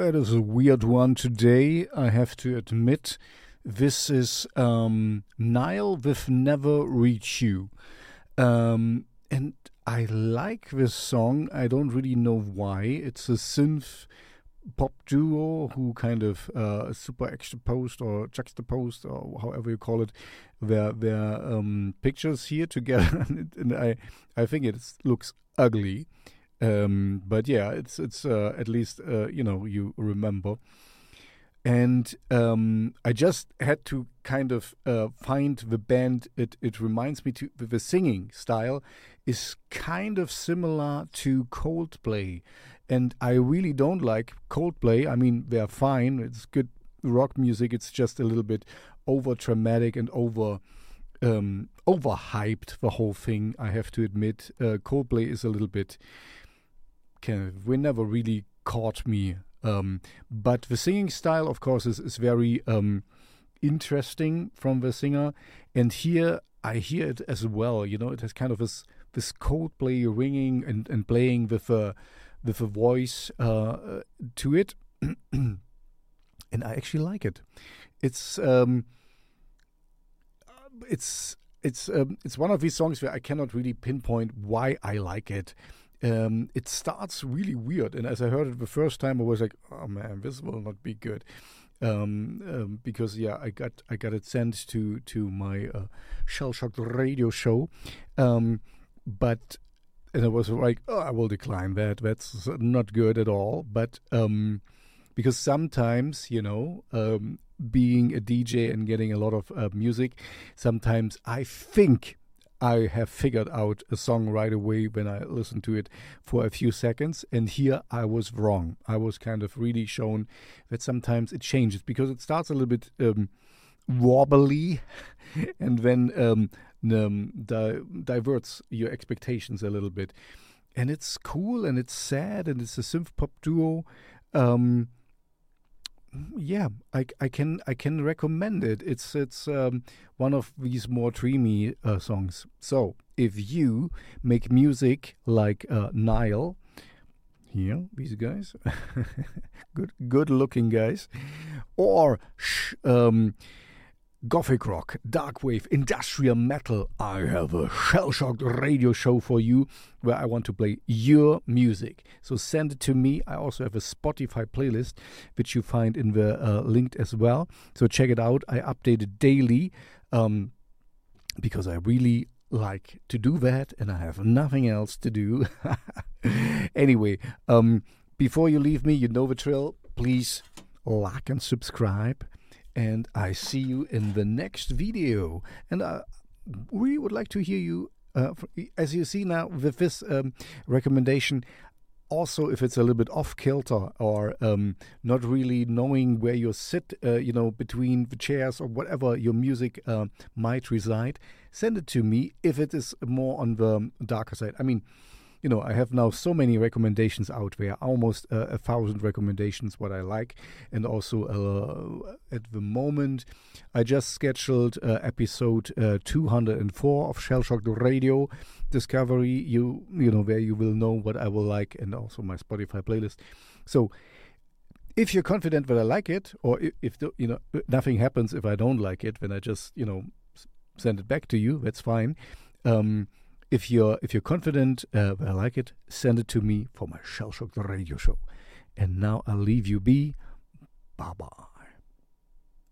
it is a weird one today, I have to admit. This is um, NYLE with Never Reach You. Um, and I like this song. I don't really know why. It's a synth pop duo who kind of uh, super extraposed or juxtaposed or however you call it their their um, pictures here together, and I I think it looks ugly. Um, but yeah, it's it's uh, at least uh, you know you remember. And um, I just had to kind of uh, find the band. It it reminds me to the singing style is kind of similar to Coldplay, and I really don't like Coldplay. I mean, they're fine. It's good rock music. It's just a little bit over dramatic and over um, overhyped. The whole thing, I have to admit. Uh, Coldplay is a little bit. Kind of, we never really caught me. Um, but the singing style, of course, is is very um, interesting from the singer, and here I hear it as well. You know, it has kind of this this Coldplay ringing and, and playing with a with a voice uh, to it, and I actually like it. It's um, it's it's um, it's one of these songs where I cannot really pinpoint why I like it. Um, it starts really weird, and as I heard it the first time, I was like, "Oh man, this will not be good." Um, um, because yeah, I got I got it sent to to my uh, shell shocked radio show, um, but and I was like, oh, I will decline that. That's not good at all. But um, because sometimes, you know, um, being a DJ and getting a lot of uh, music, sometimes I think I have figured out a song right away when I listen to it for a few seconds. And here I was wrong. I was kind of really shown that sometimes it changes because it starts a little bit um, wobbly and then um, um, di- diverts your expectations a little bit. And it's cool and it's sad and it's a synth pop duo. Um, yeah, I, I can I can recommend it. It's it's um, one of these more dreamy uh, songs. So if you make music like uh, NYLE, here these guys, good good looking guys, or sh- um, Gothic rock, dark wave, industrial metal. I have a shell shocked radio show for you where I want to play your music. So send it to me. I also have a Spotify playlist which you find in the uh, linked as well. So check it out. I update it daily um, because I really like to do that and I have nothing else to do. anyway, um, before you leave me, you know the drill. Please like and subscribe and I see you in the next video. And I really would like to hear you. Uh, as you see now with this um, recommendation, also if it's a little bit off kilter or um, not really knowing where you sit, uh, you know, between the chairs or whatever your music uh, might reside, send it to me if it is more on the darker side. I mean, you know, I have now so many recommendations out there, almost uh, a thousand recommendations what I like, and also uh, at the moment, I just scheduled uh, episode uh, 204 of Shell Shocked Radio Discovery. You you know where you will know what I will like, and also my Spotify playlist. So if you're confident that I like it, or if, if the, you know nothing happens if I don't like it, then I just you know send it back to you. That's fine. Um, if you're if you're confident, uh, I like it, send it to me for my Shell Shock the Radio Show. And now I'll leave you be. Baba.